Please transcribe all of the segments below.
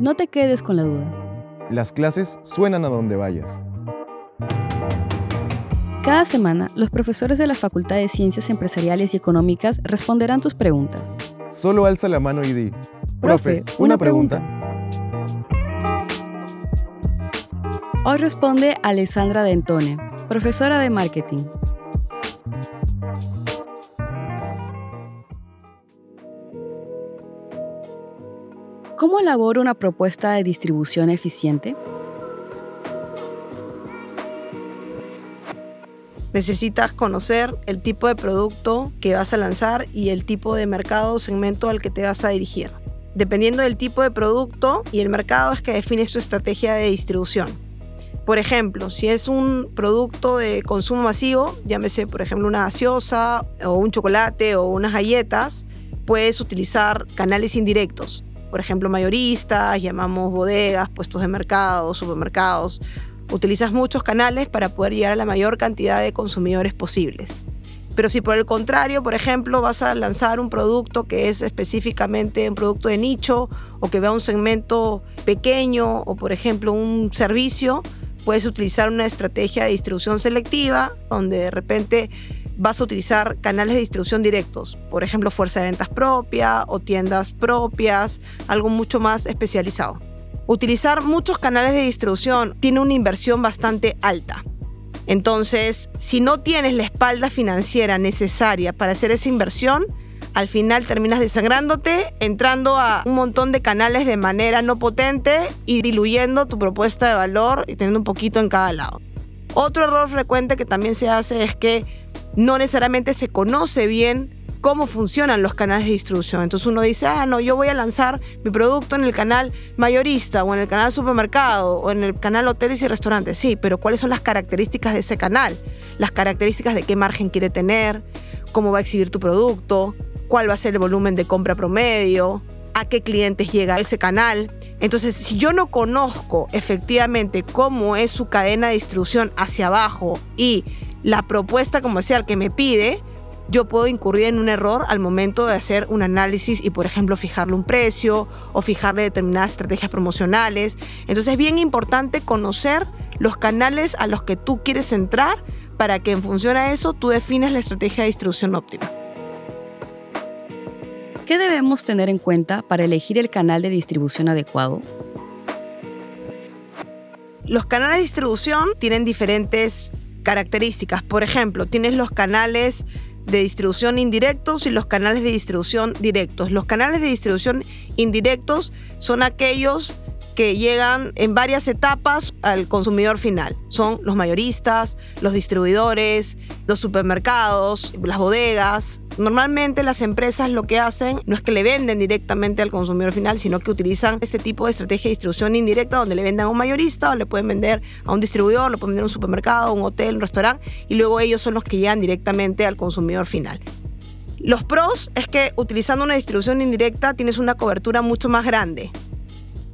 No te quedes con la duda. Las clases suenan a donde vayas. Cada semana, los profesores de la Facultad de Ciencias Empresariales y Económicas responderán tus preguntas. Solo alza la mano y di, Profe, una pregunta. Hoy responde Alessandra Dentone, profesora de marketing. ¿Cómo elaboro una propuesta de distribución eficiente? Necesitas conocer el tipo de producto que vas a lanzar y el tipo de mercado o segmento al que te vas a dirigir. Dependiendo del tipo de producto y el mercado es que defines tu estrategia de distribución. Por ejemplo, si es un producto de consumo masivo, llámese por ejemplo una gaseosa o un chocolate o unas galletas, puedes utilizar canales indirectos por ejemplo, mayoristas, llamamos bodegas, puestos de mercado, supermercados. Utilizas muchos canales para poder llegar a la mayor cantidad de consumidores posibles. Pero si por el contrario, por ejemplo, vas a lanzar un producto que es específicamente un producto de nicho o que vea un segmento pequeño o por ejemplo un servicio, puedes utilizar una estrategia de distribución selectiva donde de repente vas a utilizar canales de distribución directos, por ejemplo, fuerza de ventas propia o tiendas propias, algo mucho más especializado. Utilizar muchos canales de distribución tiene una inversión bastante alta. Entonces, si no tienes la espalda financiera necesaria para hacer esa inversión, al final terminas desangrándote, entrando a un montón de canales de manera no potente y diluyendo tu propuesta de valor y teniendo un poquito en cada lado. Otro error frecuente que también se hace es que no necesariamente se conoce bien cómo funcionan los canales de distribución. Entonces uno dice, ah, no, yo voy a lanzar mi producto en el canal mayorista o en el canal supermercado o en el canal hoteles y restaurantes. Sí, pero ¿cuáles son las características de ese canal? Las características de qué margen quiere tener, cómo va a exhibir tu producto, cuál va a ser el volumen de compra promedio, a qué clientes llega ese canal. Entonces, si yo no conozco efectivamente cómo es su cadena de distribución hacia abajo y la propuesta comercial que me pide, yo puedo incurrir en un error al momento de hacer un análisis y, por ejemplo, fijarle un precio o fijarle determinadas estrategias promocionales. Entonces es bien importante conocer los canales a los que tú quieres entrar para que en función a eso tú defines la estrategia de distribución óptima. ¿Qué debemos tener en cuenta para elegir el canal de distribución adecuado? Los canales de distribución tienen diferentes características. Por ejemplo, tienes los canales de distribución indirectos y los canales de distribución directos. Los canales de distribución indirectos son aquellos que llegan en varias etapas al consumidor final. Son los mayoristas, los distribuidores, los supermercados, las bodegas. Normalmente las empresas lo que hacen no es que le venden directamente al consumidor final, sino que utilizan este tipo de estrategia de distribución indirecta donde le venden a un mayorista o le pueden vender a un distribuidor, le pueden vender a un supermercado, un hotel, un restaurante y luego ellos son los que llegan directamente al consumidor final. Los pros es que utilizando una distribución indirecta tienes una cobertura mucho más grande.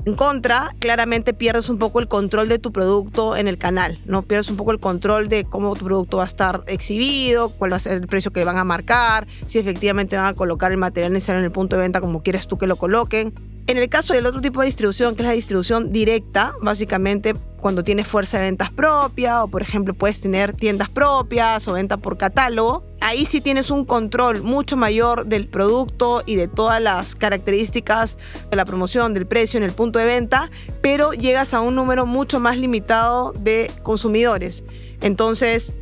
En contra, claramente pierdes un poco el control de tu producto en el canal, ¿no? Pierdes un poco el control de cómo tu producto va a estar exhibido, cuál va a ser el precio que van a marcar, si efectivamente van a colocar el material necesario en el punto de venta como quieres tú que lo coloquen. En el caso del otro tipo de distribución, que es la distribución directa, básicamente cuando tienes fuerza de ventas propia o por ejemplo puedes tener tiendas propias o venta por catálogo, ahí sí tienes un control mucho mayor del producto y de todas las características de la promoción, del precio en el punto de venta, pero llegas a un número mucho más limitado de consumidores. Entonces,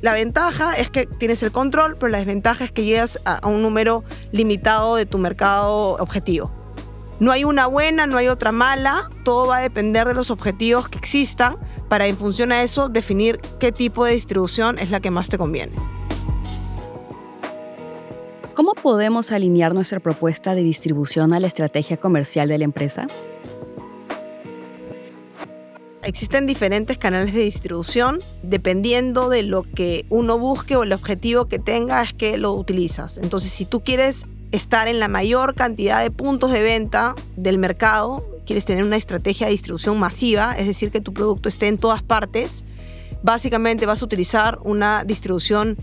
la ventaja es que tienes el control, pero la desventaja es que llegas a un número limitado de tu mercado objetivo. No hay una buena, no hay otra mala, todo va a depender de los objetivos que existan para en función a eso definir qué tipo de distribución es la que más te conviene. ¿Cómo podemos alinear nuestra propuesta de distribución a la estrategia comercial de la empresa? Existen diferentes canales de distribución, dependiendo de lo que uno busque o el objetivo que tenga es que lo utilizas. Entonces, si tú quieres estar en la mayor cantidad de puntos de venta del mercado, quieres tener una estrategia de distribución masiva, es decir, que tu producto esté en todas partes, básicamente vas a utilizar una distribución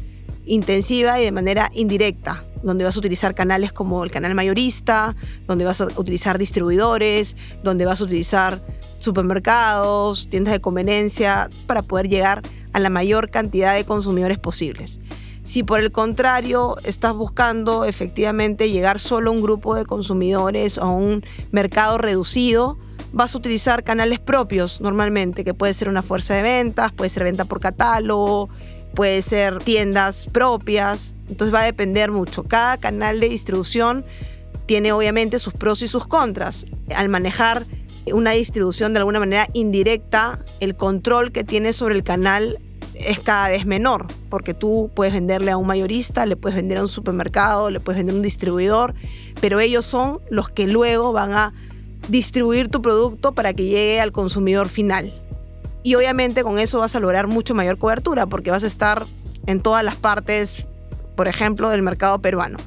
intensiva y de manera indirecta. Donde vas a utilizar canales como el canal mayorista, donde vas a utilizar distribuidores, donde vas a utilizar supermercados, tiendas de conveniencia, para poder llegar a la mayor cantidad de consumidores posibles. Si por el contrario estás buscando efectivamente llegar solo a un grupo de consumidores o a un mercado reducido, vas a utilizar canales propios normalmente, que puede ser una fuerza de ventas, puede ser venta por catálogo, puede ser tiendas propias, entonces va a depender mucho. Cada canal de distribución tiene obviamente sus pros y sus contras. Al manejar una distribución de alguna manera indirecta, el control que tiene sobre el canal es cada vez menor, porque tú puedes venderle a un mayorista, le puedes vender a un supermercado, le puedes vender a un distribuidor, pero ellos son los que luego van a distribuir tu producto para que llegue al consumidor final. Y obviamente con eso vas a lograr mucho mayor cobertura, porque vas a estar en todas las partes, por ejemplo, del mercado peruano.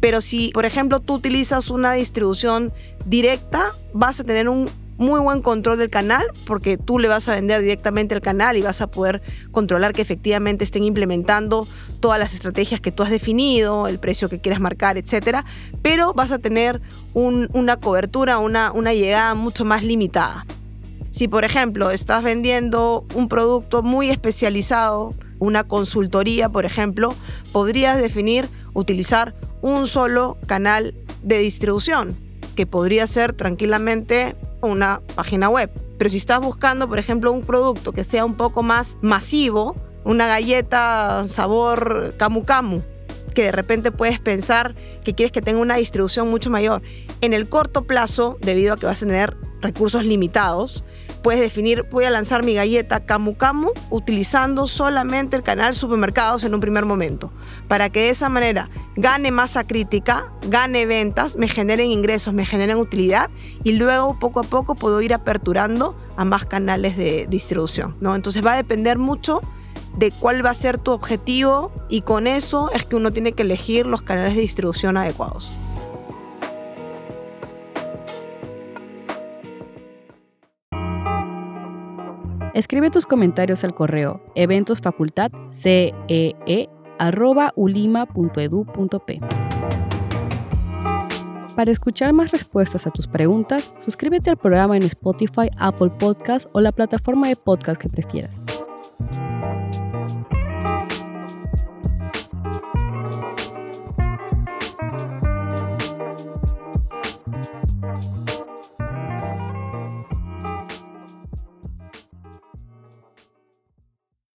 Pero si, por ejemplo, tú utilizas una distribución directa, vas a tener un muy buen control del canal porque tú le vas a vender directamente al canal y vas a poder controlar que efectivamente estén implementando todas las estrategias que tú has definido, el precio que quieras marcar, etcétera, pero vas a tener una cobertura, una, una llegada mucho más limitada. Si por ejemplo estás vendiendo un producto muy especializado, una consultoría por ejemplo, podrías definir utilizar un solo canal de distribución, que podría ser tranquilamente una página web. Pero si estás buscando, por ejemplo, un producto que sea un poco más masivo, una galleta sabor camu camu, que de repente puedes pensar que quieres que tenga una distribución mucho mayor. En el corto plazo, debido a que vas a tener recursos limitados, puedes definir, voy a lanzar mi galleta Camu Camu utilizando solamente el canal supermercados en un primer momento, para que de esa manera gane masa crítica, gane ventas, me generen ingresos, me generen utilidad y luego poco a poco puedo ir aperturando a más canales de distribución. ¿no? Entonces va a depender mucho de cuál va a ser tu objetivo y con eso es que uno tiene que elegir los canales de distribución adecuados. Escribe tus comentarios al correo eventosfacultadcee.ulima.edu.p. Para escuchar más respuestas a tus preguntas, suscríbete al programa en Spotify, Apple Podcast o la plataforma de podcast que prefieras.